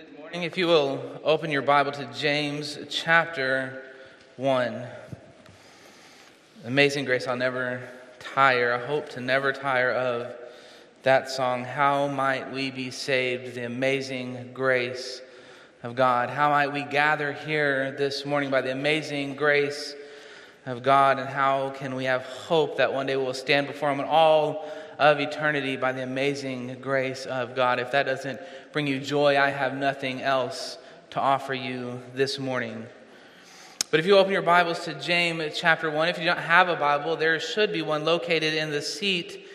Good morning. If you will open your Bible to James chapter 1. Amazing Grace, I'll never tire. I hope to never tire of that song. How might we be saved? The amazing grace of God. How might we gather here this morning by the amazing grace of God? And how can we have hope that one day we'll stand before Him and all of eternity by the amazing grace of God. If that doesn't bring you joy, I have nothing else to offer you this morning. But if you open your Bibles to James chapter 1, if you don't have a Bible, there should be one located in the seat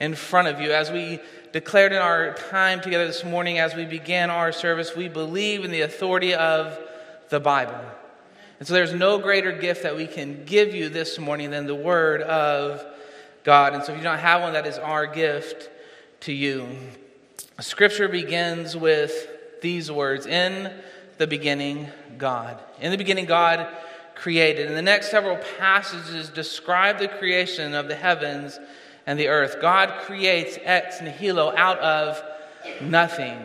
in front of you. As we declared in our time together this morning, as we began our service, we believe in the authority of the Bible. And so there's no greater gift that we can give you this morning than the Word of God. And so if you don't have one, that is our gift to you. Scripture begins with these words In the beginning, God. In the beginning, God created. And the next several passages describe the creation of the heavens and the earth. God creates ex nihilo out of nothing.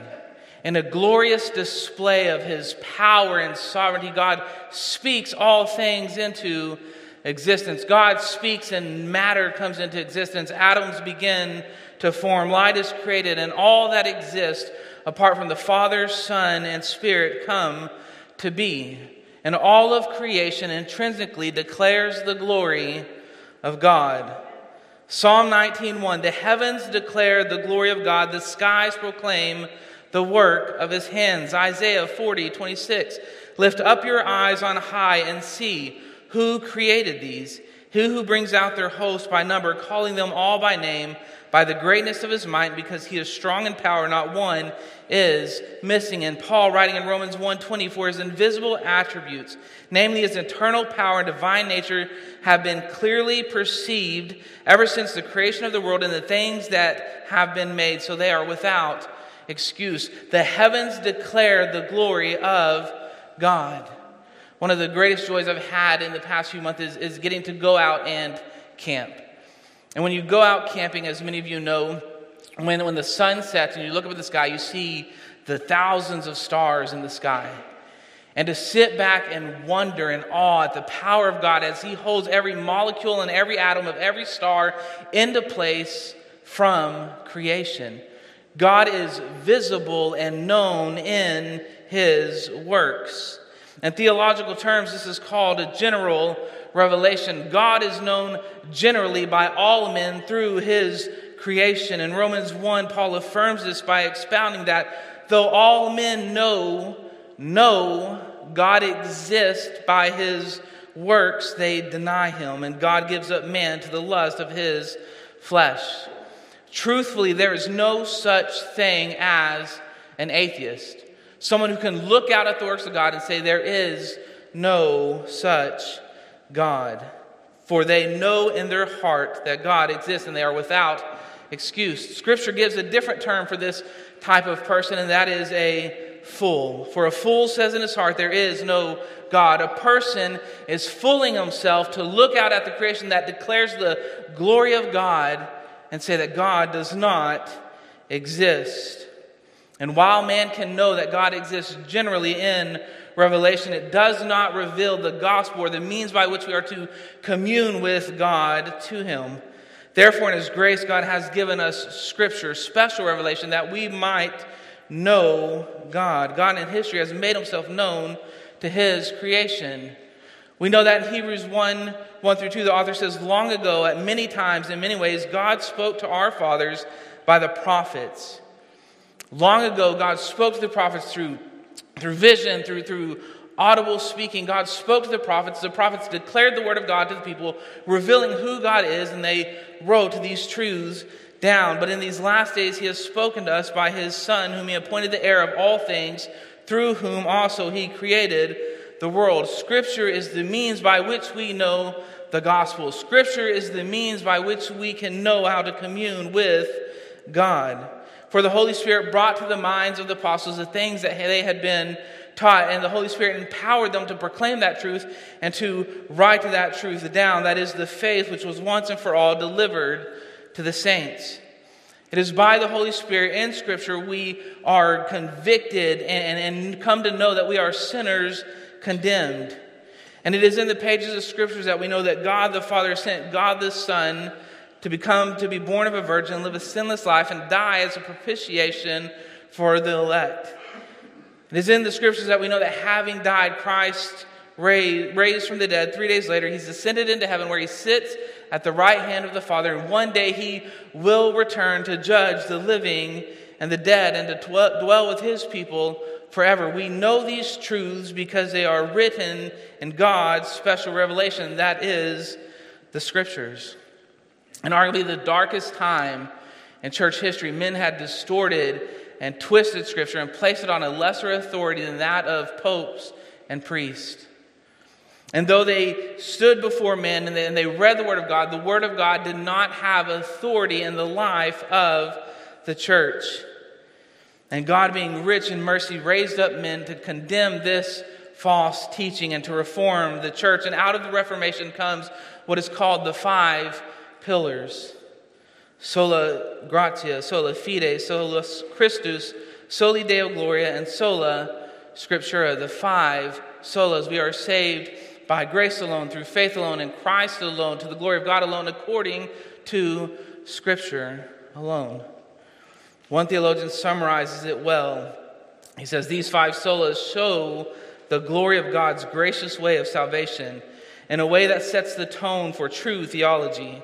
In a glorious display of his power and sovereignty, God speaks all things into existence. God speaks and matter comes into existence. Atoms begin to form. Light is created, and all that exists apart from the Father, Son, and Spirit come to be. And all of creation intrinsically declares the glory of God. Psalm 19:1 The heavens declare the glory of God, the skies proclaim the work of his hands. Isaiah 40:26 Lift up your eyes on high and see who created these? Who who brings out their host by number, calling them all by name, by the greatness of his might, because he is strong in power, not one is missing. And Paul, writing in Romans 1:20, for his invisible attributes, namely his eternal power and divine nature, have been clearly perceived ever since the creation of the world and the things that have been made, so they are without excuse. The heavens declare the glory of God. One of the greatest joys I've had in the past few months is, is getting to go out and camp. And when you go out camping, as many of you know, when, when the sun sets and you look up at the sky, you see the thousands of stars in the sky. And to sit back and wonder in awe at the power of God as He holds every molecule and every atom of every star into place from creation. God is visible and known in His works. In theological terms, this is called a general revelation. God is known generally by all men through his creation. In Romans 1, Paul affirms this by expounding that though all men know, know God exists by his works, they deny him, and God gives up man to the lust of his flesh. Truthfully, there is no such thing as an atheist. Someone who can look out at the works of God and say, There is no such God. For they know in their heart that God exists and they are without excuse. Scripture gives a different term for this type of person, and that is a fool. For a fool says in his heart, There is no God. A person is fooling himself to look out at the creation that declares the glory of God and say that God does not exist. And while man can know that God exists generally in Revelation, it does not reveal the gospel or the means by which we are to commune with God to Him. Therefore, in His grace, God has given us Scripture, special revelation, that we might know God. God in history has made Himself known to His creation. We know that in Hebrews 1 1 through 2, the author says, Long ago, at many times, in many ways, God spoke to our fathers by the prophets. Long ago, God spoke to the prophets through, through vision, through, through audible speaking. God spoke to the prophets. The prophets declared the word of God to the people, revealing who God is, and they wrote these truths down. But in these last days, He has spoken to us by His Son, whom He appointed the heir of all things, through whom also He created the world. Scripture is the means by which we know the gospel. Scripture is the means by which we can know how to commune with God. For the Holy Spirit brought to the minds of the apostles the things that they had been taught, and the Holy Spirit empowered them to proclaim that truth and to write that truth down. That is the faith which was once and for all delivered to the saints. It is by the Holy Spirit in Scripture we are convicted and, and, and, come to know that we are sinners condemned. And it is in the pages of Scriptures that we know that God the Father sent God the Son to become, to be born of a virgin, live a sinless life, and die as a propitiation for the elect. It is in the Scriptures that we know that having died, Christ raised, raised from the dead three days later, he's ascended into heaven where he sits at the right hand of the Father, and one day he will return to judge the living and the dead and to dwell with his people forever. We know these truths because they are written in God's special revelation, that is, the Scriptures. And arguably the darkest time in church history, men had distorted and twisted Scripture and placed it on a lesser authority than that of popes and priests. And though they stood before men and they, and they, read the Word of God, the Word of God did not have authority in the life of the church. And God, being rich in mercy, raised up men to condemn this false teaching and to reform the church. And out of the Reformation comes what is called the five pillars sola gratia, sola fide, sola Christus, soli Deo gloria, and sola scriptura. The five solas. We are saved by grace alone, through faith alone, in Christ alone, to the glory of God alone, according to Scripture alone. One theologian summarizes it well. He says, These five solas show the glory of God's gracious way of salvation in a way that sets the tone for true theology,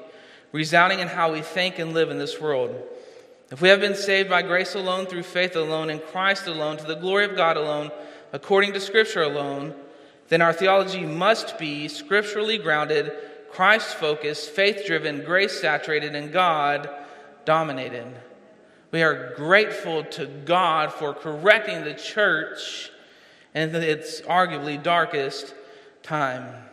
resounding in how we think and live in this world. If we have been saved by grace alone, through faith alone, in Christ alone, to the glory of God alone, according to Scripture alone, then our theology must be scripturally grounded, Christ focused, faith driven, grace saturated, and God dominated. We are grateful to God for correcting the church in its arguably darkest time.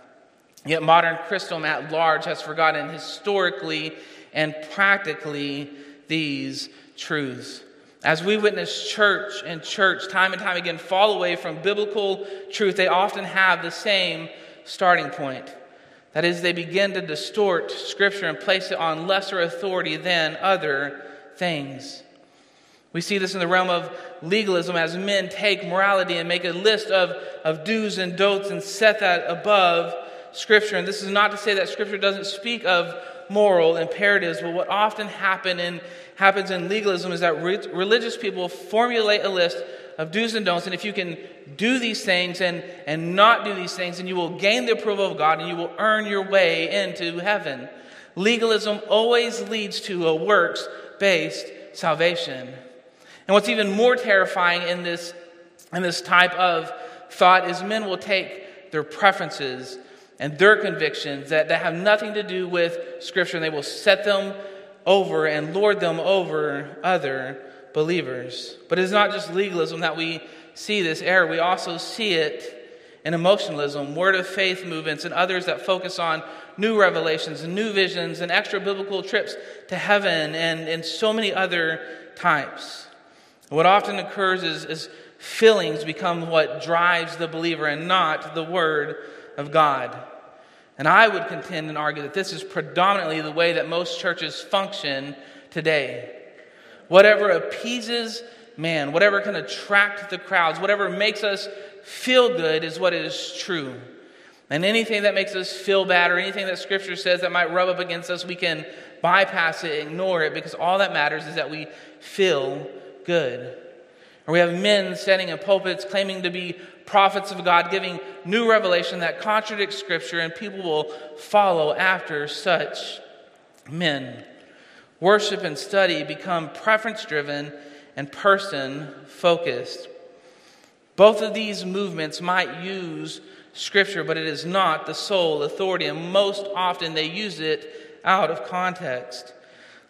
Yet modern Christendom at large has forgotten historically and practically these truths. As we witness church and church time and time again fall away from biblical truth, they often have the same starting point. That is, they begin to distort Scripture and place it on lesser authority than other things. We see this in the realm of legalism as men take morality and make a list of, of do's and don'ts and set that above Scripture. And this is not to say that Scripture doesn't speak of moral imperatives, but what often happen in, happens in legalism is that re- religious people formulate a list of do's and don'ts, and if you can do these things and, and not do these things, then you will gain the approval of God and you will earn your way into heaven. Legalism always leads to a works based salvation. And what's even more terrifying in this, in this type of thought is men will take their preferences and their convictions that, that have nothing to do with Scripture, and they will set them over and lord them over other believers. But it is not just legalism that we see this error, we also see it in emotionalism, word of faith movements, and others that focus on new revelations and new visions and extra biblical trips to heaven and, and so many other types. what often occurs is, is feelings become what drives the believer and not the Word of God. And I would contend and argue that this is predominantly the way that most churches function today. Whatever appeases man, whatever can attract the crowds, whatever makes us feel good is what is true. And anything that makes us feel bad or anything that Scripture says that might rub up against us, we can bypass it, ignore it, because all that matters is that we feel good. Or we have men standing in pulpits claiming to be prophets of God giving new revelation that contradicts Scripture, and people will follow after such men. Worship and study become preference driven and person focused. Both of these movements might use Scripture, but it is not the sole authority, and most often they use it out of context.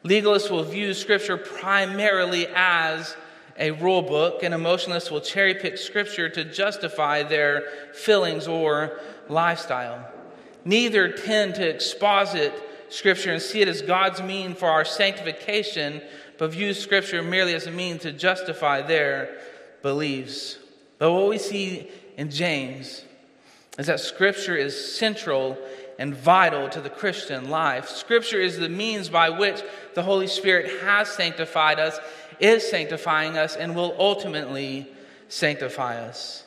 Legalists will view Scripture primarily as a rule book, and emotionalists will cherry pick scripture to justify their feelings or lifestyle. Neither tend to exposit scripture and see it as God's mean for our sanctification, but view scripture merely as a means to justify their beliefs. But what we see in James is that scripture is central and vital to the Christian life. Scripture is the means by which the Holy Spirit has sanctified us, is sanctifying us, and will ultimately sanctify us.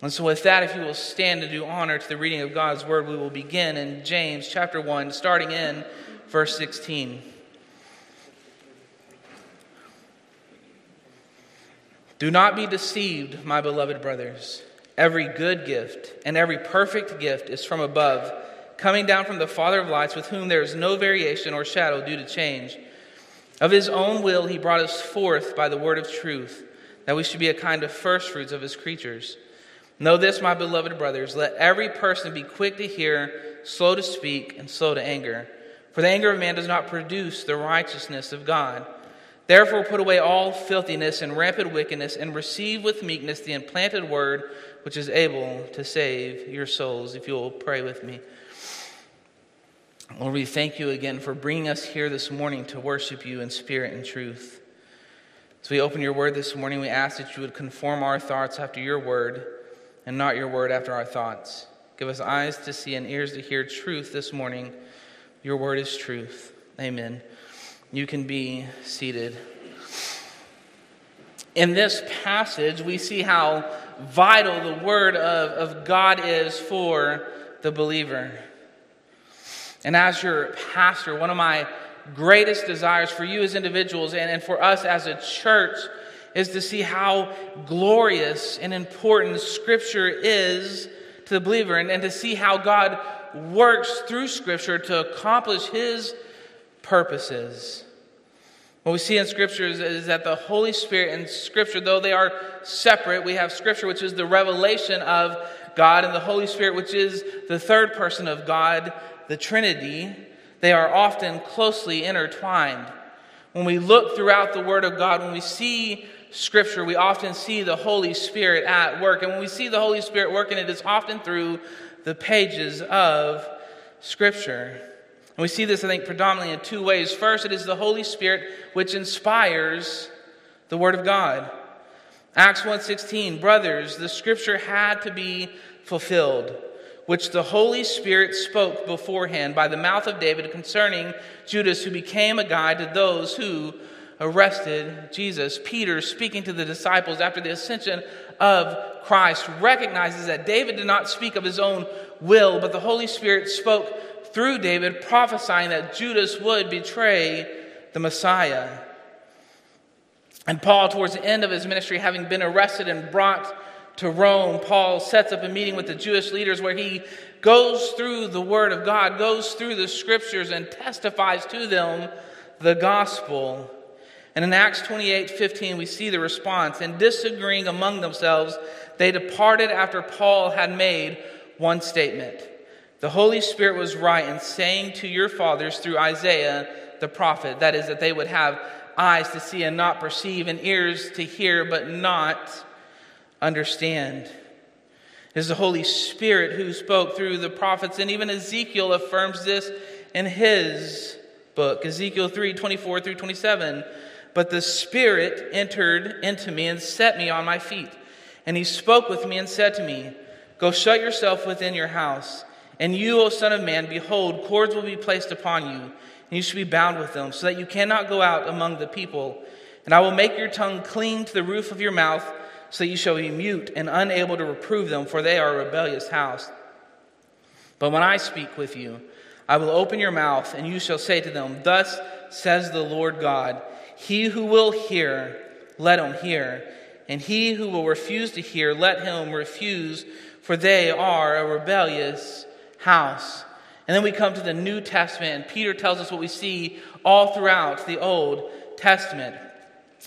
And so, with that, if you will stand to do honor to the reading of God's word, we will begin in James chapter 1, starting in verse 16. Do not be deceived, my beloved brothers. Every good gift and every perfect gift is from above, coming down from the Father of lights, with whom there is no variation or shadow due to change. Of his own will, he brought us forth by the word of truth, that we should be a kind of firstfruits of his creatures. Know this, my beloved brothers let every person be quick to hear, slow to speak, and slow to anger. For the anger of man does not produce the righteousness of God. Therefore, put away all filthiness and rampant wickedness, and receive with meekness the implanted word which is able to save your souls. If you will pray with me. Lord, we thank you again for bringing us here this morning to worship you in spirit and truth. As we open your word this morning, we ask that you would conform our thoughts after your word and not your word after our thoughts. Give us eyes to see and ears to hear truth this morning. Your word is truth. Amen. You can be seated. In this passage, we see how vital the word of, of God is for the believer. And as your pastor, one of my greatest desires for you as individuals and, and for us as a church is to see how glorious and important Scripture is to the believer and, and to see how God works through Scripture to accomplish His purposes. What we see in Scripture is, is, that the Holy Spirit and Scripture, though they are separate, we have Scripture, which is the revelation of God, and the Holy Spirit, which is the third person of God, the Trinity. They are often closely intertwined. When we look throughout the Word of God, when we see Scripture, we often see the Holy Spirit at work. And when we see the Holy Spirit working, it is often through the pages of Scripture. And we see this, I think, predominantly in two ways. First, it is the Holy Spirit which inspires the Word of God. Acts 1:16, brothers, the scripture had to be fulfilled, which the Holy Spirit spoke beforehand by the mouth of David concerning Judas, who became a guide to those who arrested Jesus. Peter, speaking to the disciples after the ascension of Christ, recognizes that David did not speak of his own will, but the Holy Spirit spoke through David, prophesying that Judas would betray the Messiah. And Paul, towards the end of his ministry, having been arrested and brought to Rome, Paul sets up a meeting with the Jewish leaders where he goes through the Word of God, goes through the Scriptures, and testifies to them the gospel. And in Acts 28 15, we see the response. And disagreeing among themselves, they departed after Paul had made one statement. The Holy Spirit was right in saying to your fathers through Isaiah the prophet, that is, that they would have eyes to see and not perceive, and ears to hear but not understand. It is the Holy Spirit who spoke through the prophets, and even Ezekiel affirms this in his book, Ezekiel 3 24 through 27. But the Spirit entered into me and set me on my feet. And he spoke with me and said to me, Go shut yourself within your house and you, O Son of Man, behold, cords will be placed upon you, and you shall be bound with them, so that you cannot go out among the people. And I will make your tongue cling to the roof of your mouth, so you shall be mute and unable to reprove them, for they are a rebellious house. But when I speak with you, I will open your mouth, and you shall say to them, Thus says the Lord God, He who will hear, let him hear, and he who will refuse to hear, let him refuse, for they are a rebellious house. And then we come to the New Testament, and Peter tells us what we see all throughout the Old Testament.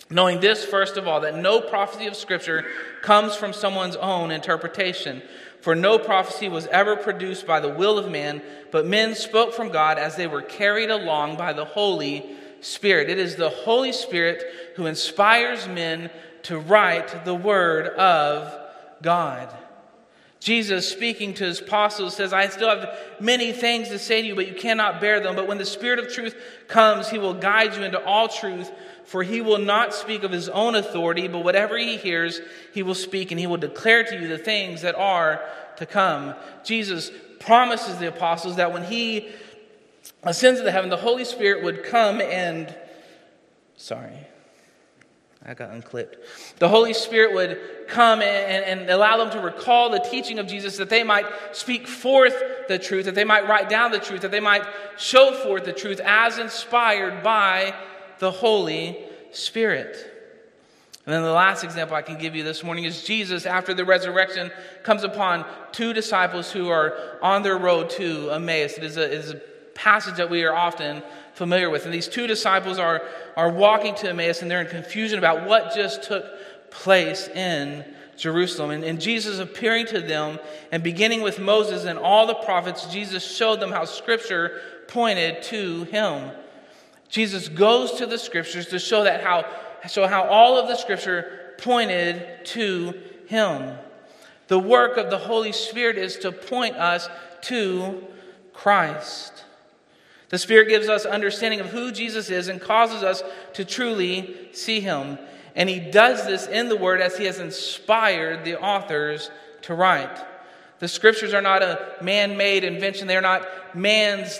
Knowing this, first of all, that no prophecy of Scripture comes from someone's own interpretation. For no prophecy was ever produced by the will of man, but men spoke from God as they were carried along by the Holy Spirit. It is the Holy Spirit who inspires men to write the Word of God. Jesus, speaking to his apostles, says, I still have many things to say to you, but you cannot bear them. But when the Spirit of truth comes, he will guide you into all truth, for he will not speak of his own authority, but whatever he hears, he will speak, and he will declare to you the things that are to come. Jesus promises the apostles that when he ascends into heaven, the Holy Spirit would come and, sorry, I got unclipped. The Holy Spirit would come and, and, allow them to recall the teaching of Jesus, that they might speak forth the truth, that they might write down the truth, that they might show forth the truth as inspired by the Holy Spirit. And then the last example I can give you this morning is Jesus, after the resurrection, comes upon two disciples who are on their road to Emmaus. It is a, it is a passage that we are often familiar with. And these two disciples are, are walking to Emmaus and they're in confusion about what just took place in Jerusalem. And, and Jesus appearing to them and beginning with Moses and all the prophets, Jesus showed them how Scripture pointed to him. Jesus goes to the Scriptures to show that how show how all of the Scripture pointed to him. The work of the Holy Spirit is to point us to Christ. The Spirit gives us understanding of who Jesus is and causes us to truly see him. And he does this in the Word as he has inspired the authors to write. The scriptures are not a man made invention, they are not man's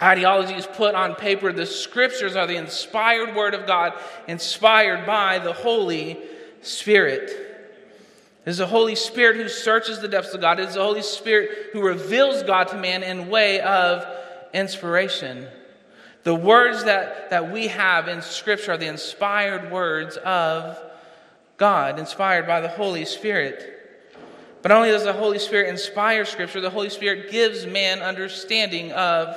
ideologies put on paper. The scriptures are the inspired Word of God, inspired by the Holy Spirit. It is the Holy Spirit who searches the depths of God. It is the Holy Spirit who reveals God to man in way of inspiration. The words that, that we have in Scripture are the inspired words of God, inspired by the Holy Spirit. But only does the Holy Spirit inspire Scripture, the Holy Spirit gives man understanding of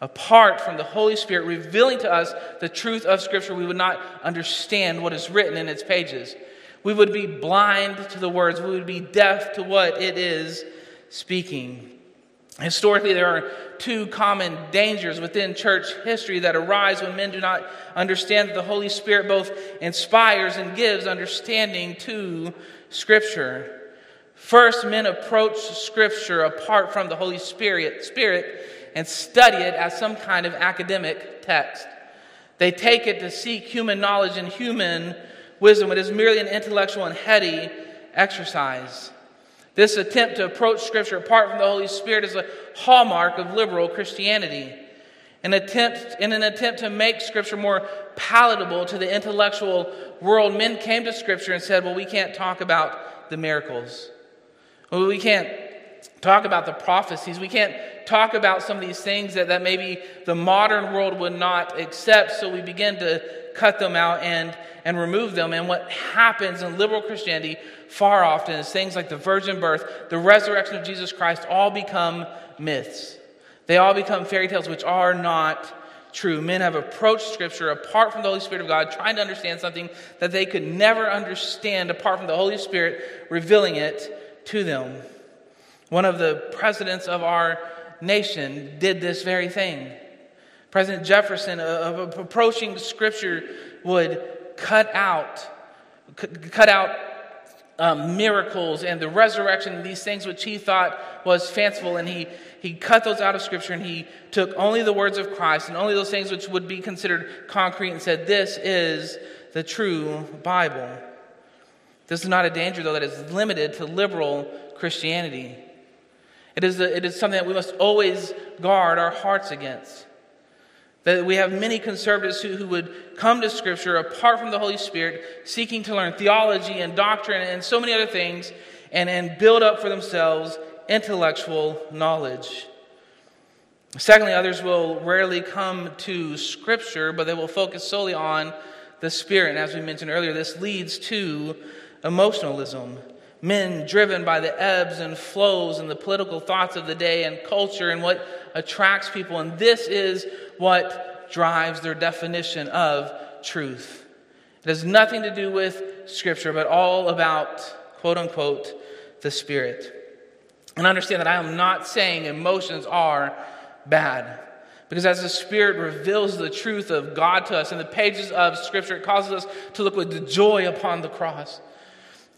Apart from the Holy Spirit revealing to us the truth of Scripture, we would not understand what is written in its pages. We would be blind to the words, we would be deaf to what it is speaking. Historically, there are two common dangers within church history that arise when men do not understand that the Holy Spirit both inspires and gives understanding to Scripture. First, men approach Scripture apart from the Holy Spirit, Spirit and study it as some kind of academic text. They take it to seek human knowledge and human wisdom. It is merely an intellectual and heady exercise. This attempt to approach Scripture apart from the Holy Spirit is a hallmark of liberal Christianity. An attempt, in an attempt to make Scripture more palatable to the intellectual world, men came to Scripture and said, Well, we can't talk about the miracles. Well, we can't talk about the prophecies. We can't talk about some of these things that, that maybe the modern world would not accept. So we begin to cut them out and, and remove them. And what happens in liberal Christianity far often is things like the virgin birth, the resurrection of Jesus Christ, all become myths. They all become fairy tales, which are not true. Men have approached Scripture apart from the Holy Spirit of God, trying to understand something that they could never understand apart from the Holy Spirit revealing it to them. One of the presidents of our nation did this very thing. President Jefferson, approaching Scripture, would cut out, cut out um, miracles and the resurrection these things which he thought was fanciful, and he he cut those out of Scripture and he took only the words of Christ and only those things which would be considered concrete and said, "This is the true Bible." This is not a danger, though, that is limited to liberal Christianity. It is, a, it is something that we must always guard our hearts against. That we have many conservatives who, who would come to Scripture apart from the Holy Spirit, seeking to learn theology and doctrine and so many other things, and, and build up for themselves intellectual knowledge. Secondly, others will rarely come to Scripture, but they will focus solely on the Spirit. And as we mentioned earlier, this leads to emotionalism. Men driven by the ebbs and flows and the political thoughts of the day and culture and what attracts people. And this is what drives their definition of truth. It has nothing to do with Scripture, but all about, quote unquote, the Spirit. And understand that I am not saying emotions are bad. Because as the Spirit reveals the truth of God to us in the pages of Scripture, it causes us to look with joy upon the cross.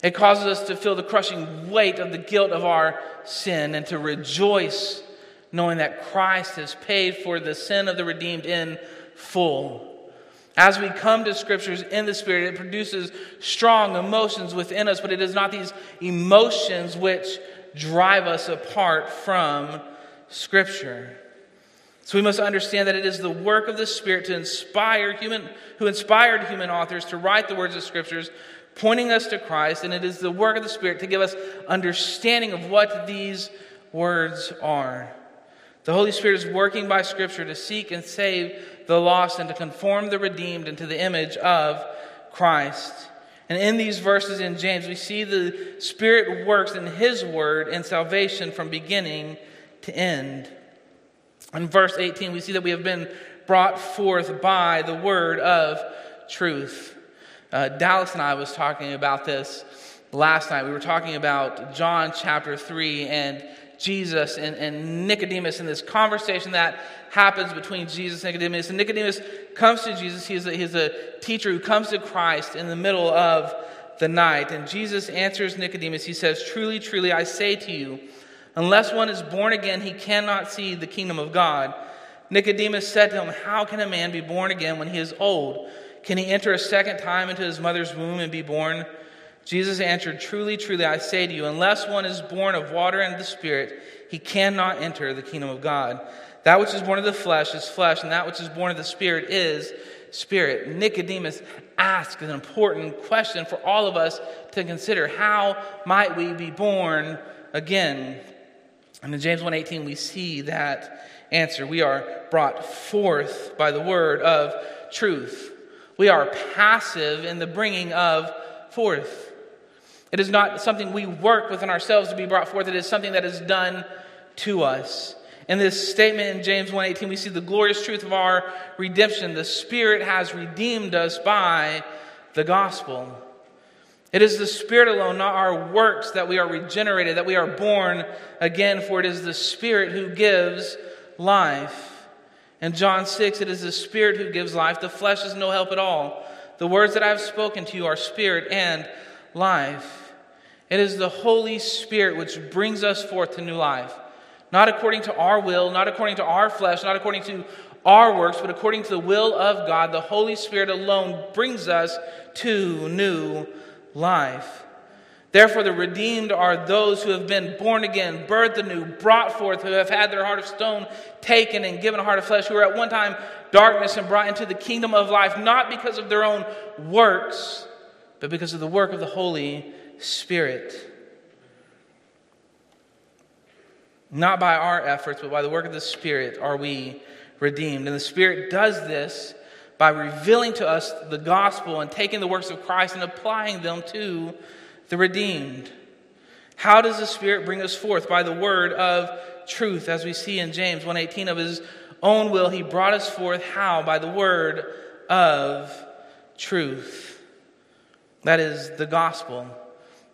It causes us to feel the crushing weight of the guilt of our sin and to rejoice knowing that Christ has paid for the sin of the redeemed in full. As we come to scriptures in the Spirit, it produces strong emotions within us, but it is not these emotions which drive us apart from Scripture. So we must understand that it is the work of the Spirit to inspire human, who inspired human authors to write the words of Scriptures, pointing us to Christ, and it is the work of the Spirit to give us understanding of what these words are. The Holy Spirit is working by Scripture to seek and save the lost and to conform the redeemed into the image of Christ. And in these verses in James, we see the Spirit works in His word and salvation from beginning to end. In verse 18, we see that we have been brought forth by the word of truth. Uh, Dallas and I was talking about this last night. We were talking about John chapter 3 and Jesus and, and Nicodemus and this conversation that happens between Jesus and Nicodemus. And Nicodemus comes to Jesus. He's a, he's a teacher who comes to Christ in the middle of the night. And Jesus answers Nicodemus. He says, Truly, truly, I say to you, unless one is born again, he cannot see the kingdom of God. Nicodemus said to him, How can a man be born again when he is old? Can he enter a second time into his mother's womb and be born? Jesus answered, Truly, truly, I say to you, unless one is born of water and the Spirit, he cannot enter the kingdom of God. That which is born of the flesh is flesh, and that which is born of the Spirit is spirit. Nicodemus asks an important question for all of us to consider. How might we be born again? And in James 1:18 we see that answer. We are brought forth by the word of truth. We are passive in the bringing of forth. It is not something we work within ourselves to be brought forth. It is something that is done to us. In this statement in James 1:18, we see the glorious truth of our redemption. The Spirit has redeemed us by the gospel. It is the Spirit alone, not our works, that we are regenerated, that we are born again, for it is the Spirit who gives life. In John 6, it is the Spirit who gives life. The flesh is no help at all. The words that I have spoken to you are spirit and life. It is the Holy Spirit which brings us forth to new life. Not according to our will, not according to our flesh, not according to our works, but according to the will of God. The Holy Spirit alone brings us to new life. Therefore, the redeemed are those who have been born again, birthed anew, brought forth, who have had their heart of stone taken and given a heart of flesh, who were at one time darkness and brought into the kingdom of life, not because of their own works, but because of the work of the Holy Spirit. Not by our efforts, but by the work of the Spirit are we redeemed. And the Spirit does this by revealing to us the gospel and taking the works of Christ and applying them to the redeemed. How does the Spirit bring us forth? By the word of truth, as we see in James 1:18 of his own will he brought us forth how? By the word of truth. That is the gospel.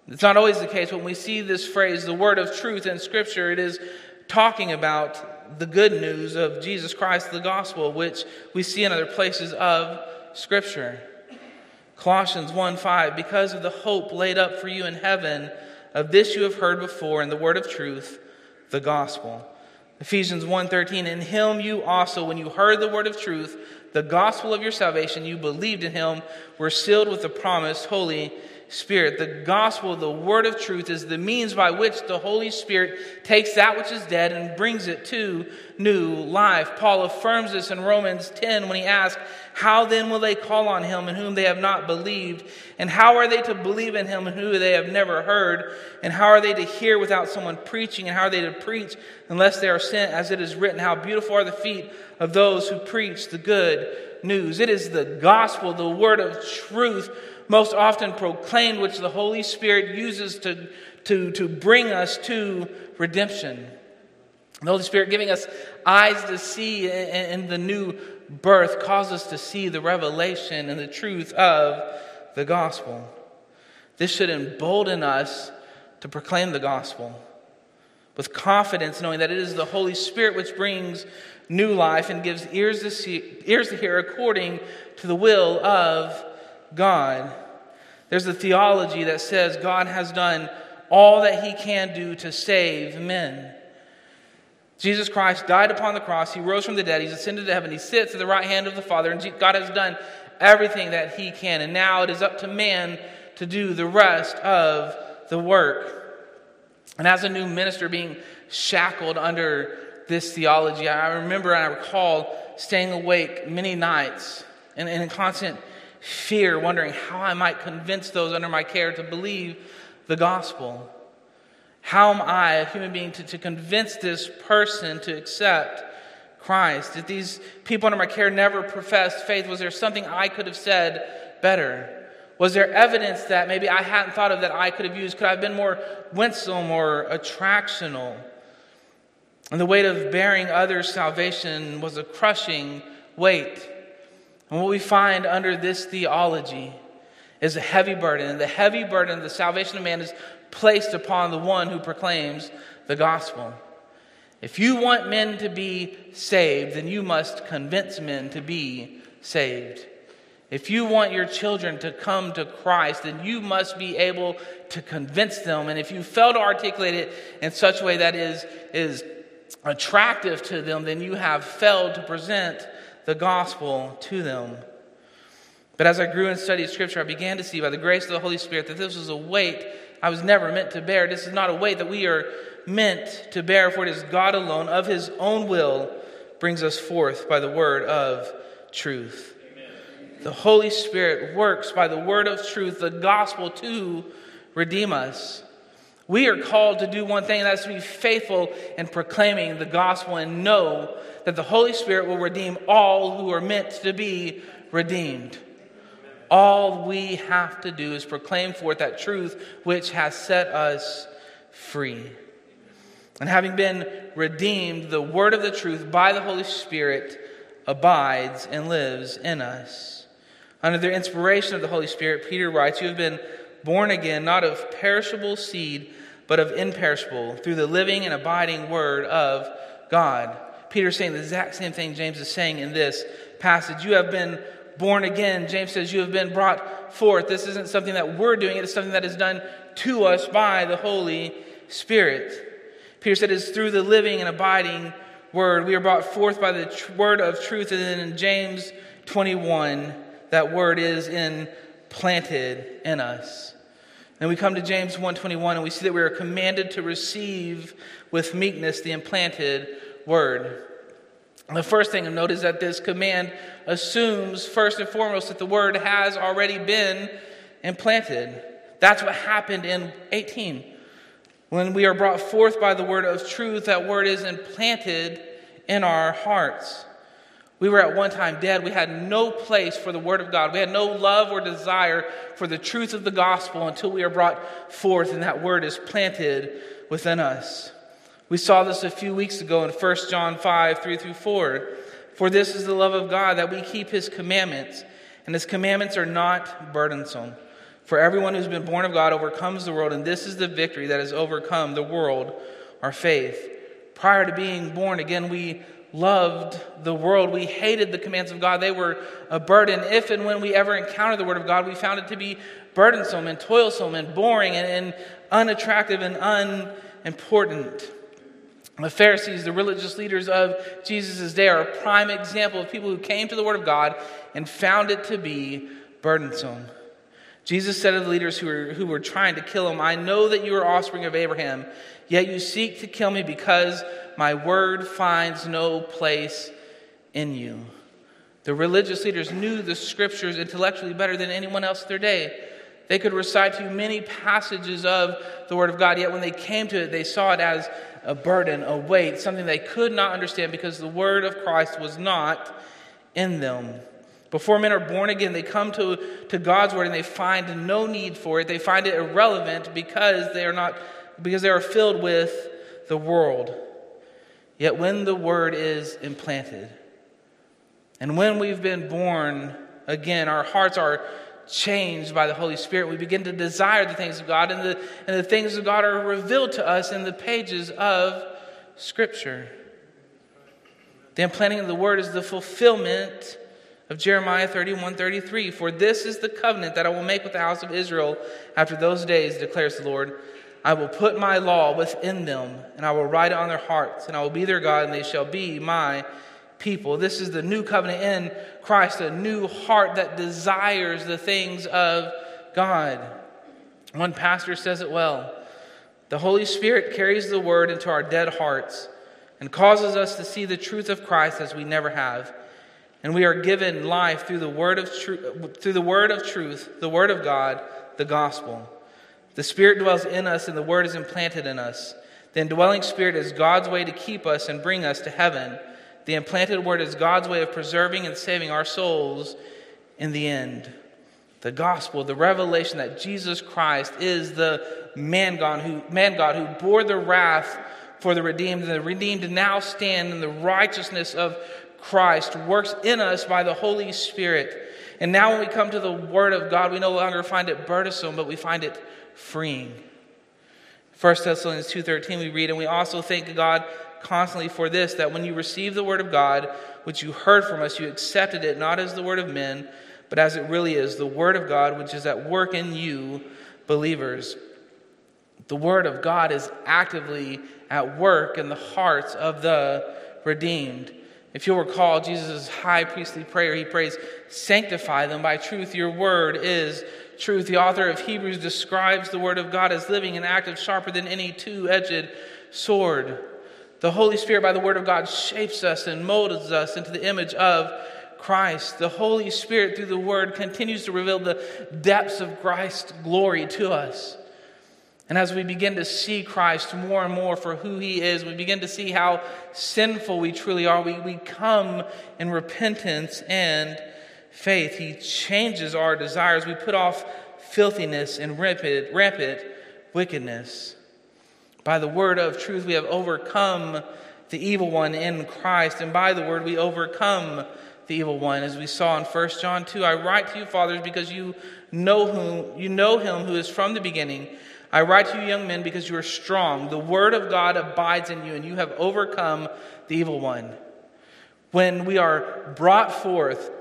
It's not always the case. When we see this phrase, the word of truth in Scripture, it is talking about the good news of Jesus Christ, the gospel, which we see in other places of Scripture. Colossians 1 5, because of the hope laid up for you in heaven, of this you have heard before in the word of truth, the gospel. Ephesians 1:13 In him you also when you heard the word of truth the gospel of your salvation, you believed in him, were sealed with the promised Holy Spirit. The gospel, the word of truth, is the means by which the Holy Spirit takes that which is dead and brings it to new life. Paul affirms this in Romans 10 when he asks, How then will they call on him in whom they have not believed? And how are they to believe in him in whom they have never heard? And how are they to hear without someone preaching? And how are they to preach unless they are sent? As it is written, How beautiful are the feet of those who preach the good news. It is the gospel, the word of truth most often proclaimed, which the Holy Spirit uses to, to, to bring us to redemption. The Holy Spirit giving us eyes to see in the new birth causes us to see the revelation and the truth of the gospel. This should embolden us to proclaim the gospel with confidence, knowing that it is the Holy Spirit which brings new life and gives ears to, see, ears to hear according to the will of God. There's a theology that says God has done all that he can do to save men. Jesus Christ died upon the cross. He rose from the dead. He's ascended to heaven. He sits at the right hand of the Father. And God has done everything that he can. And now it is up to man to do the rest of the work. And as a new minister being shackled under this theology, I remember and I recall staying awake many nights and, in constant fear, wondering how I might convince those under my care to believe the gospel. How am I, a human being, to, to convince this person to accept Christ? Did these people under my care never profess faith? Was there something I could have said better? Was there evidence that maybe I hadn't thought of that I could have used? Could I have been more winsome or attractional? And the weight of bearing others' salvation was a crushing weight. And what we find under this theology is a heavy burden. And the heavy burden of the salvation of man is placed upon the one who proclaims the gospel. If you want men to be saved, then you must convince men to be saved. If you want your children to come to Christ, then you must be able to convince them. And if you fail to articulate it in such a way that is, is attractive to them, then you have failed to present the gospel to them. But as I grew and studied Scripture, I began to see by the grace of the Holy Spirit that this was a weight I was never meant to bear. This is not a weight that we are meant to bear, for it is God alone, of His own will, brings us forth by the word of truth. Amen. The Holy Spirit works by the word of truth, the gospel, to redeem us. We are called to do one thing, and that's to be faithful in proclaiming the gospel and know that the Holy Spirit will redeem all who are meant to be redeemed. All we have to do is proclaim forth that truth which has set us free. And having been redeemed, the word of the truth by the Holy Spirit abides and lives in us. Under the inspiration of the Holy Spirit, Peter writes, You have been born again, not of perishable seed, but of imperishable, through the living and abiding word of God. Peter's saying the exact same thing James is saying in this passage. You have been born again. James says you have been brought forth. This isn't something that we're doing, it is something that is done to us by the Holy Spirit. Peter said it's through the living and abiding word. We are brought forth by the tr- word of truth. And then in James 21, that word is implanted in us. And we come to James 1:21 and we see that we are commanded to receive with meekness the implanted word. The first thing to note is that this command assumes first and foremost that the word has already been implanted. That's what happened in 18. When we are brought forth by the word of truth, that word is implanted in our hearts. We were at one time dead. We had no place for the Word of God. We had no love or desire for the truth of the gospel until we are brought forth and that Word is planted within us. We saw this a few weeks ago in 1 John 5 3 through 4. For this is the love of God, that we keep His commandments, and His commandments are not burdensome. For everyone who's been born of God overcomes the world, and this is the victory that has overcome the world, our faith. Prior to being born again, we loved the world. We hated the commands of God. They were a burden. If and when we ever encountered the Word of God, we found it to be burdensome and toilsome and boring and, and unattractive and unimportant. The Pharisees, the religious leaders of Jesus' day, are a prime example of people who came to the Word of God and found it to be burdensome. Jesus said to the leaders who were, who were trying to kill him, I know that you are offspring of Abraham, yet you seek to kill me because my word finds no place in you. The religious leaders knew the scriptures intellectually better than anyone else in their day. They could recite to you many passages of the Word of God, yet when they came to it, they saw it as a burden, a weight, something they could not understand because the Word of Christ was not in them. Before men are born again, they come to, to God's Word and they find no need for it. They find it irrelevant because they are not because they are filled with the world. Yet when the Word is implanted, and when we've been born again, our hearts are changed by the Holy Spirit. We begin to desire the things of God, and the, and the things of God are revealed to us in the pages of Scripture. The implanting of the Word is the fulfillment of Jeremiah 31 33. For this is the covenant that I will make with the house of Israel after those days, declares the Lord. I will put my law within them, and I will write it on their hearts, and I will be their God, and they shall be my people. This is the new covenant in Christ, a new heart that desires the things of God. One pastor says it well The Holy Spirit carries the word into our dead hearts and causes us to see the truth of Christ as we never have. And we are given life through the word of truth, through the word of truth, the word of God, the gospel. The Spirit dwells in us and the word is implanted in us. The indwelling Spirit is God's way to keep us and bring us to heaven. The implanted word is God's way of preserving and saving our souls in the end. The gospel, the revelation that Jesus Christ is the man God who, man God who bore the wrath for the redeemed, and the redeemed now stand in the righteousness of Christ, works in us by the Holy Spirit. And now when we come to the Word of God, we no longer find it burdensome, but we find it freeing. 1 Thessalonians 2.13 we read, and we also thank God constantly for this that when you received the word of God, which you heard from us, you accepted it not as the word of men, but as it really is, the word of God, which is at work in you, believers. The word of God is actively at work in the hearts of the redeemed. If you'll recall Jesus' high priestly prayer, he prays, Sanctify them by truth. Your word is truth. The author of Hebrews describes the word of God as living and active, sharper than any two edged sword. The Holy Spirit, by the Word of God, shapes us and molds us into the image of Christ. The Holy Spirit, through the Word, continues to reveal the depths of Christ's glory to us. And as we begin to see Christ more and more for who he is, we begin to see how sinful we truly are. We, we come in repentance and faith. He changes our desires. We put off filthiness and rampant, rampant wickedness. By the word of truth, we have overcome the evil one in Christ, and by the word, we overcome the evil one. As we saw in 1 John 2, I write to you, fathers, because you know whom you know him who is from the beginning. I write to you, young men, because you are strong. The word of God abides in you, and you have overcome the evil one. When we are brought forth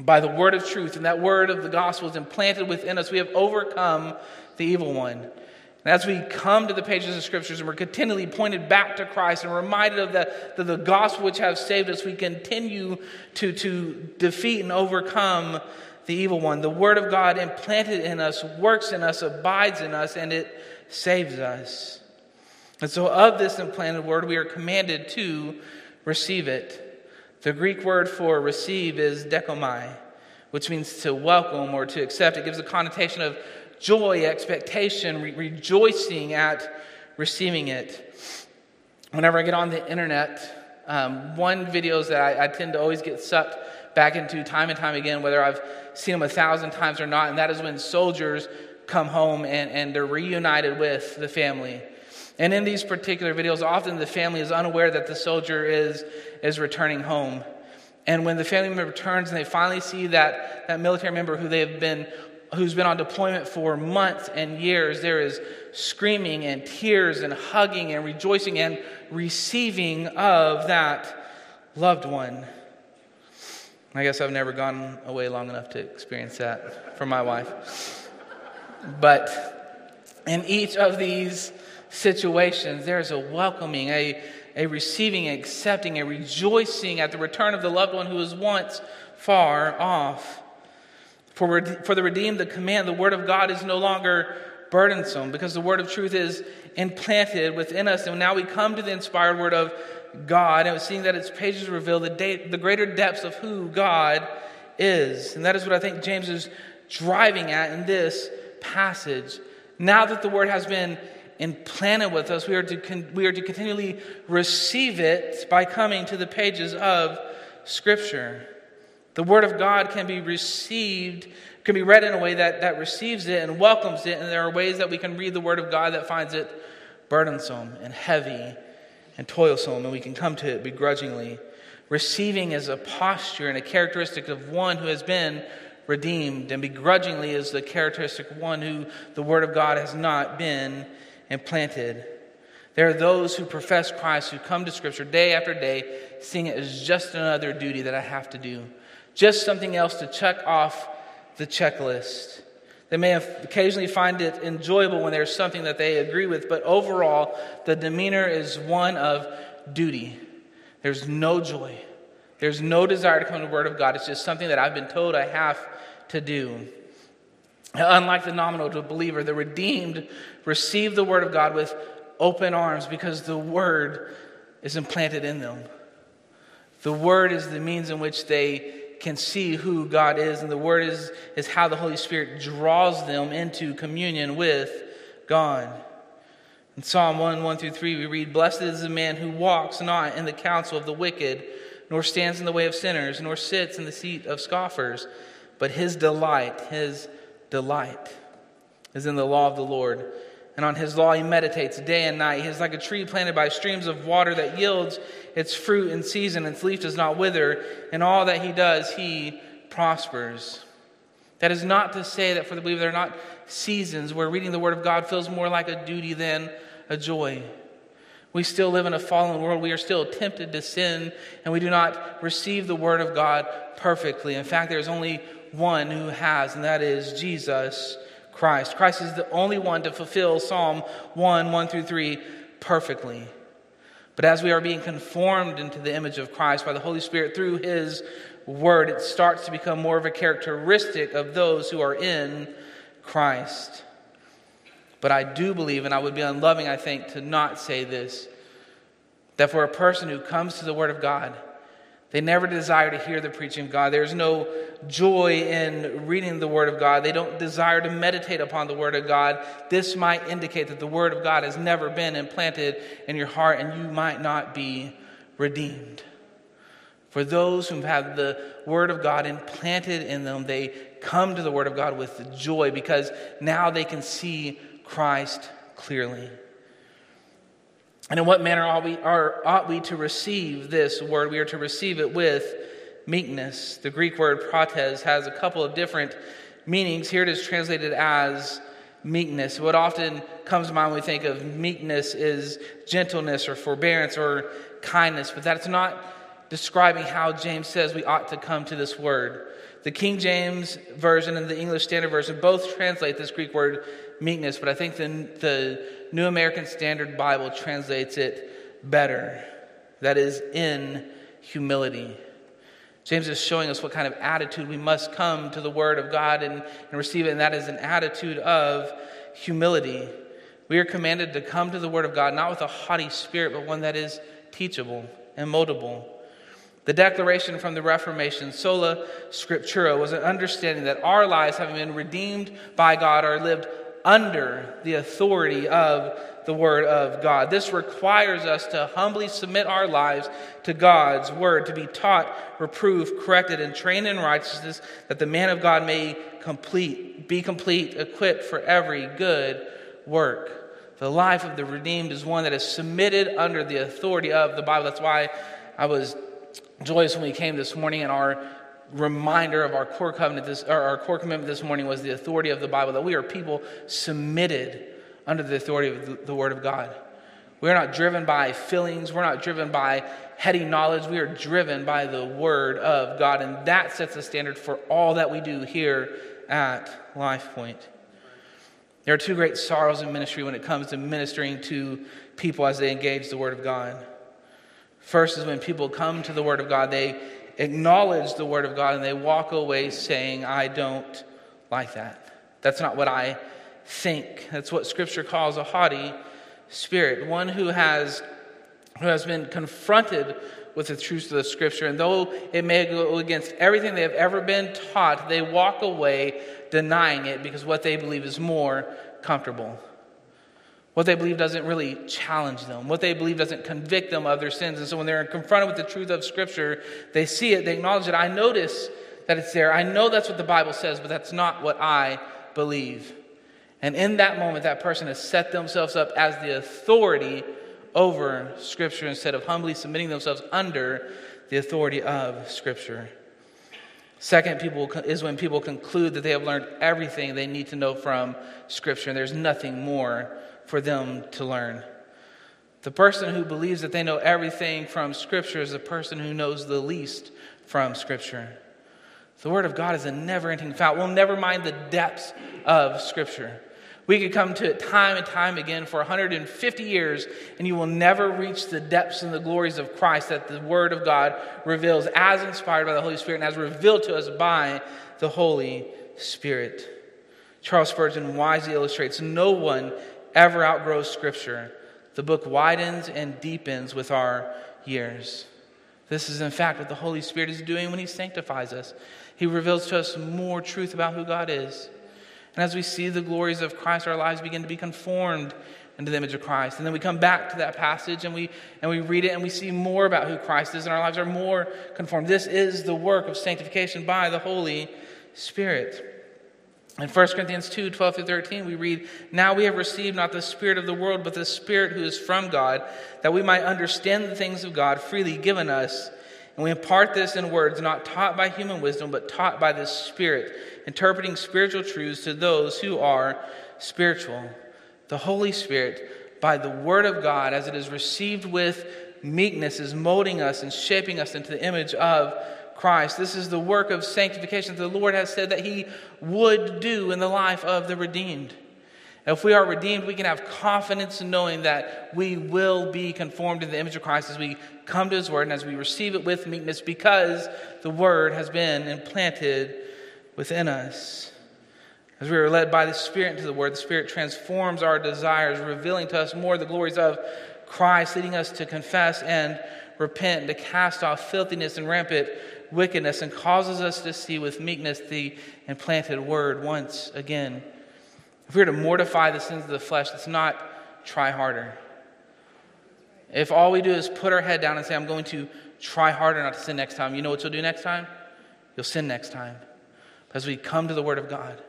by the word of truth, and that word of the gospel is implanted within us, we have overcome the evil one. And as we come to the pages of scriptures and we're continually pointed back to Christ and reminded of the, the, the gospel which has saved us, we continue to, to defeat and overcome the evil one. The word of God implanted in us, works in us, abides in us, and it saves us. And so, of this implanted word, we are commanded to receive it. The Greek word for receive is dechomai, which means to welcome or to accept. It gives a connotation of joy, expectation, re- rejoicing at receiving it. Whenever I get on the internet, um, one videos that I, I tend to always get sucked back into time and time again, whether I've seen them a thousand times or not, and that is when soldiers come home and, and they're reunited with the family. And in these particular videos, often the family is unaware that the soldier is, is returning home. And when the family member returns and they finally see that, that military member who they have been who's been on deployment for months and years, there is screaming and tears and hugging and rejoicing and receiving of that loved one. I guess I've never gone away long enough to experience that from my wife. But in each of these situations, there's a welcoming, a, a receiving, accepting, a rejoicing at the return of the loved one who was once far off. For, for the redeemed, the command, the word of God is no longer burdensome because the word of truth is implanted within us. And now we come to the inspired word of God and seeing that its pages reveal the, de- the greater depths of who God is. And that is what I think James is driving at in this passage. Now that the word has been implanted with us, we are to, con- we are to continually receive it by coming to the pages of Scripture. The Word of God can be received, can be read in a way that, that receives it and welcomes it. And there are ways that we can read the Word of God that finds it burdensome and heavy and toilsome, and we can come to it begrudgingly. Receiving is a posture and a characteristic of one who has been redeemed, and begrudgingly is the characteristic of one who the Word of God has not been implanted. There are those who profess Christ who come to Scripture day after day, seeing it as just another duty that I have to do just something else to check off the checklist. They may occasionally find it enjoyable when there's something that they agree with, but overall, the demeanor is one of duty. There's no joy. There's no desire to come to the Word of God. It's just something that I've been told I have to do. Unlike the nominal believer, the redeemed receive the Word of God with open arms because the Word is implanted in them. The Word is the means in which they can see who God is, and the Word is, is how the Holy Spirit draws them into communion with God. In Psalm 1 1 through 3, we read, Blessed is the man who walks not in the counsel of the wicked, nor stands in the way of sinners, nor sits in the seat of scoffers, but his delight, his delight, is in the law of the Lord and on his law he meditates day and night. He is like a tree planted by streams of water that yields its fruit in season, its leaf does not wither, and all that he does, he prospers. That is not to say that for the believer there are not seasons where reading the Word of God feels more like a duty than a joy. We still live in a fallen world. We are still tempted to sin, and we do not receive the Word of God perfectly. In fact, there is only one who has, and that is Jesus Christ. Christ is the only one to fulfill Psalm 1 1 through 3 perfectly. But as we are being conformed into the image of Christ by the Holy Spirit through His Word, it starts to become more of a characteristic of those who are in Christ. But I do believe, and I would be unloving, I think, to not say this, that for a person who comes to the Word of God, they never desire to hear the preaching of God. There's no joy in reading the Word of God. They don't desire to meditate upon the Word of God. This might indicate that the Word of God has never been implanted in your heart and you might not be redeemed. For those who have the Word of God implanted in them, they come to the Word of God with joy because now they can see Christ clearly. And in what manner ought we, ought we to receive this word? We are to receive it with meekness. The Greek word prautes has a couple of different meanings. Here it is translated as meekness. What often comes to mind when we think of meekness is gentleness or forbearance or kindness, but that's not describing how James says we ought to come to this word. The King James Version and the English Standard Version both translate this Greek word meekness, but I think the, the New American Standard Bible translates it better. That is, in humility. James is showing us what kind of attitude we must come to the Word of God and, and receive it, and that is an attitude of humility. We are commanded to come to the Word of God not with a haughty spirit, but one that is teachable and moldable. The declaration from the Reformation, sola scriptura, was an understanding that our lives, having been redeemed by God, are lived under the authority of the Word of God. This requires us to humbly submit our lives to God's Word, to be taught, reproved, corrected, and trained in righteousness, that the man of God may complete, be complete, equipped for every good work. The life of the redeemed is one that is submitted under the authority of the Bible. That's why I was joyous when we came this morning and our reminder of our core covenant this, or our core commitment this morning was the authority of the Bible, that we are people submitted under the authority of the, the Word of God. We're not driven by feelings, we're not driven by heady knowledge, we are driven by the Word of God, and that sets the standard for all that we do here at Life Point. There are two great sorrows in ministry when it comes to ministering to people as they engage the Word of God. First is when people come to the Word of God, they acknowledge the Word of God and they walk away saying, I don't like that. That's not what I think. That's what Scripture calls a haughty spirit, one who has, who has been confronted with the truths of the Scripture. And though it may go against everything they have ever been taught, they walk away denying it because what they believe is more comfortable. What they believe doesn't really challenge them. What they believe doesn't convict them of their sins. And so when they're confronted with the truth of Scripture, they see it, they acknowledge it. I notice that it's there. I know that's what the Bible says, but that's not what I believe. And in that moment, that person has set themselves up as the authority over Scripture instead of humbly submitting themselves under the authority of Scripture. Second, people is when people conclude that they have learned everything they need to know from Scripture, and there's nothing more for them to learn. The person who believes that they know everything from Scripture is the person who knows the least from Scripture. The Word of God is a never ending fountain. We'll never mind the depths of Scripture. We could come to it time and time again for 150 years, and you will never reach the depths and the glories of Christ that the Word of God reveals as inspired by the Holy Spirit and as revealed to us by the Holy Spirit. Charles Spurgeon wisely illustrates no one ever outgrows Scripture. The book widens and deepens with our years. This is, in fact, what the Holy Spirit is doing when He sanctifies us. He reveals to us more truth about who God is. And as we see the glories of Christ, our lives begin to be conformed into the image of Christ. And then we come back to that passage and we, and we read it and we see more about who Christ is, and our lives are more conformed. This is the work of sanctification by the Holy Spirit. In 1 Corinthians 2 12 through 13, we read, Now we have received not the Spirit of the world, but the Spirit who is from God, that we might understand the things of God freely given us. And we impart this in words not taught by human wisdom, but taught by the Spirit, interpreting spiritual truths to those who are spiritual. The Holy Spirit, by the Word of God, as it is received with meekness, is molding us and shaping us into the image of Christ. This is the work of sanctification that the Lord has said that He would do in the life of the redeemed. If we are redeemed, we can have confidence in knowing that we will be conformed to the image of Christ as we come to His Word and as we receive it with meekness because the Word has been implanted within us. As we are led by the Spirit into the Word, the Spirit transforms our desires, revealing to us more the glories of Christ, leading us to confess and repent, to cast off filthiness and rampant wickedness, and causes us to see with meekness the implanted Word once again. If we are to mortify the sins of the flesh, let's not try harder. If all we do is put our head down and say, I'm going to try harder not to sin next time, you know what you'll do next time? You'll sin next time. As we come to the Word of God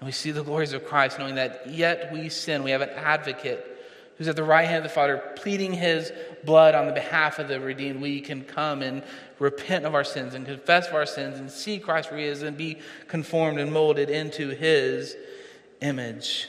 and we see the glories of Christ, knowing that yet we sin, we have an advocate who's at the right hand of the Father, pleading his blood on the behalf of the redeemed, we can come and repent of our sins and confess of our sins and see Christ where he is and be conformed and molded into his image.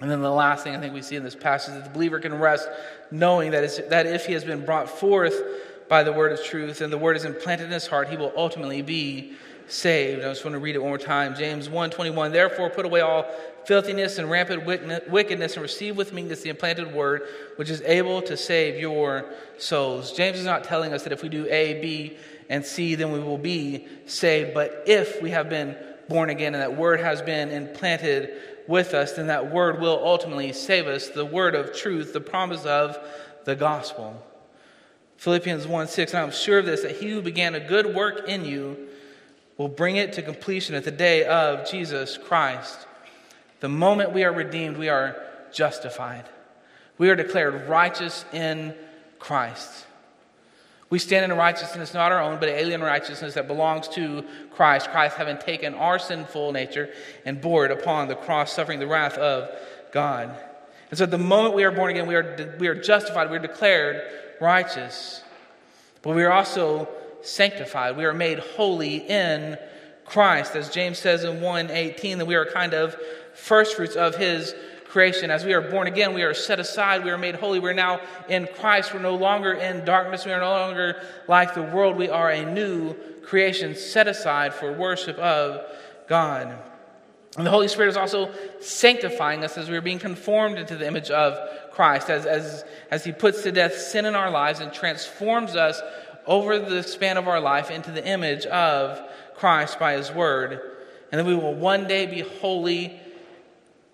And then the last thing I think we see in this passage is that the believer can rest knowing that, that if he has been brought forth by the word of truth and the word is implanted in his heart, he will ultimately be saved. I just want to read it one more time. James 1:21. Therefore put away all filthiness and rampant wickedness and receive with meekness the implanted word which is able to save your souls. James is not telling us that if we do A, B, and C then we will be saved, but if we have been born again and that word has been implanted with us, then that word will ultimately save us. The word of truth, the promise of the gospel. Philippians 1 6, and I'm sure of this, that he who began a good work in you will bring it to completion at the day of Jesus Christ. The moment we are redeemed, we are justified. We are declared righteous in Christ. We stand in a righteousness not our own, but alien righteousness that belongs to Christ. Christ having taken our sinful nature and bore it upon the cross, suffering the wrath of God. And so, the moment we are born again, we are, we are justified, we are declared righteous. But we are also sanctified. We are made holy in Christ. As James says in 1:18, that we are kind of first fruits of his creation. As we are born again, we are set aside, we are made holy. We're now in Christ. We're no longer in darkness. We are no longer like the world. We are a new creation set aside for worship of God. And the Holy Spirit is also sanctifying us as we are being conformed into the image of Christ, as, as, as He puts to death sin in our lives and transforms us over the span of our life into the image of Christ by His Word and then we will one day be holy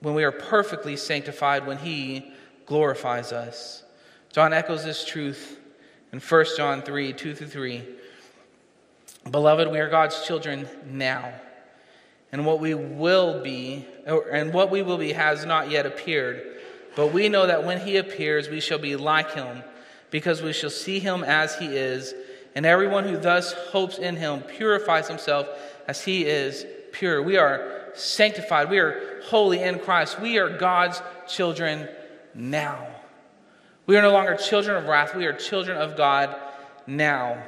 when we are perfectly sanctified when He glorifies us. John echoes this truth in 1 John 3 2 through 3. Beloved, we are God's children now. And what we will be, and what we will be has not yet appeared. But we know that when he appears, we shall be like him, because we shall see him as he is. And everyone who thus hopes in him purifies himself as he is pure. We are sanctified. We are holy in Christ. We are God's children now. We are no longer children of wrath. We are children of God now.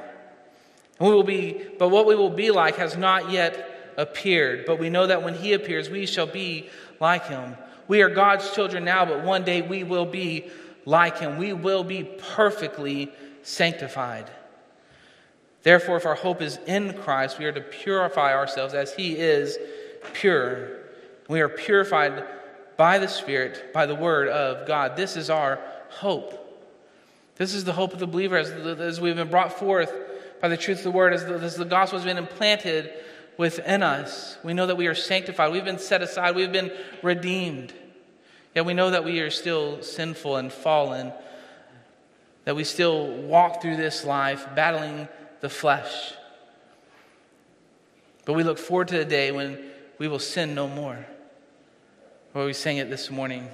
And we will be, but what we will be like has not yet appeared. But we know that when he appears, we shall be like him. We are God's children now, but one day we will be like him. We will be perfectly sanctified. Therefore, if our hope is in Christ, we are to purify ourselves as he is pure. We are purified by the Spirit, by the Word of God. This is our hope. This is the hope of the believer as, as we've been brought forth by the truth of the Word, as the, as the gospel has been implanted within us. We know that we are sanctified. We've been set aside. We've been redeemed. Yet we know that we are still sinful and fallen, that we still walk through this life battling the flesh. But we look forward to the day when we will sin no more. Where we sang it this morning.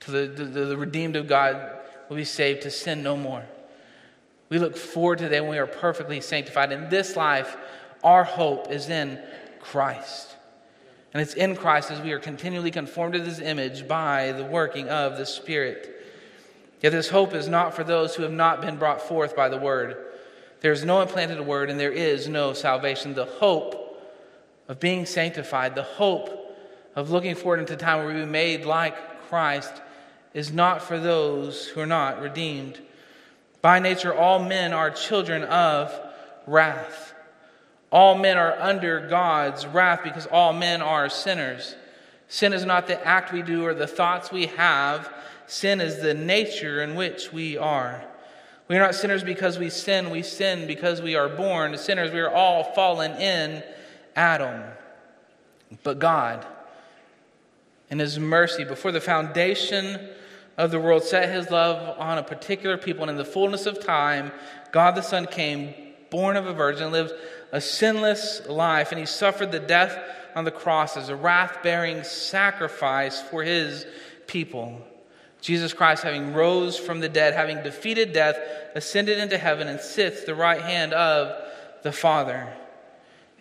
To the, the, the redeemed of God will be saved to sin no more. We look forward to the day when we are perfectly sanctified. In this life, our hope is in Christ. And it's in Christ as we are continually conformed to his image by the working of the Spirit. Yet this hope is not for those who have not been brought forth by the word. There is no implanted word, and there is no salvation. The hope of being sanctified, the hope of looking forward into time where we be made like Christ, is not for those who are not redeemed. By nature, all men are children of wrath. All men are under God's wrath because all men are sinners. Sin is not the act we do or the thoughts we have, sin is the nature in which we are. We are not sinners because we sin, we sin because we are born sinners. We are all fallen in Adam. But God, in His mercy, before the foundation of the world, set His love on a particular people. And in the fullness of time, God the Son came, born of a virgin, lived a sinless life, and He suffered the death on the cross as a wrath bearing sacrifice for His people. Jesus Christ, having rose from the dead, having defeated death, ascended into heaven and sits the right hand of the Father.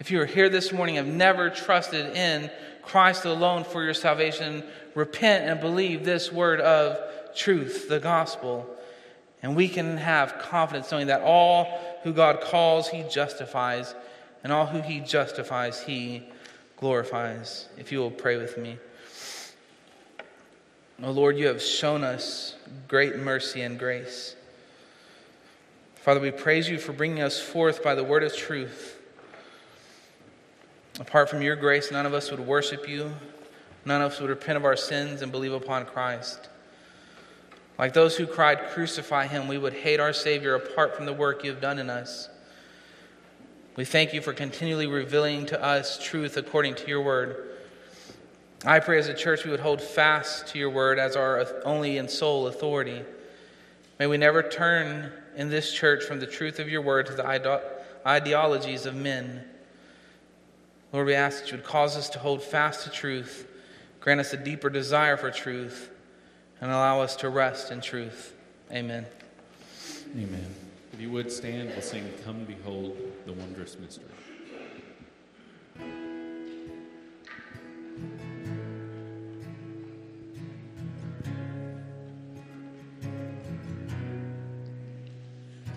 If you are here this morning have never trusted in Christ alone for your salvation, repent and believe this word of truth, the gospel. And we can have confidence knowing that all who God calls, he justifies, and all who he justifies, he glorifies. If you will pray with me. Oh Lord, you have shown us great mercy and grace. Father, we praise you for bringing us forth by the word of truth. Apart from your grace, none of us would worship you. None of us would repent of our sins and believe upon Christ. Like those who cried, Crucify him, we would hate our Savior apart from the work you have done in us. We thank you for continually revealing to us truth according to your word. I pray as a church we would hold fast to your word as our only and sole authority. May we never turn in this church from the truth of your word to the ideologies of men. Lord, we ask that you would cause us to hold fast to truth, grant us a deeper desire for truth, and allow us to rest in truth. Amen. Amen. If you would stand, we'll sing Come Behold the Wondrous Mystery.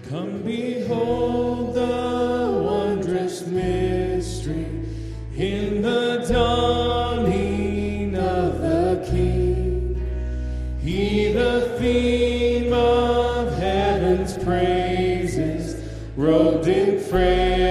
Come behold the wondrous mystery in the dawning of the King, he the theme of heaven's praises, robed in frail.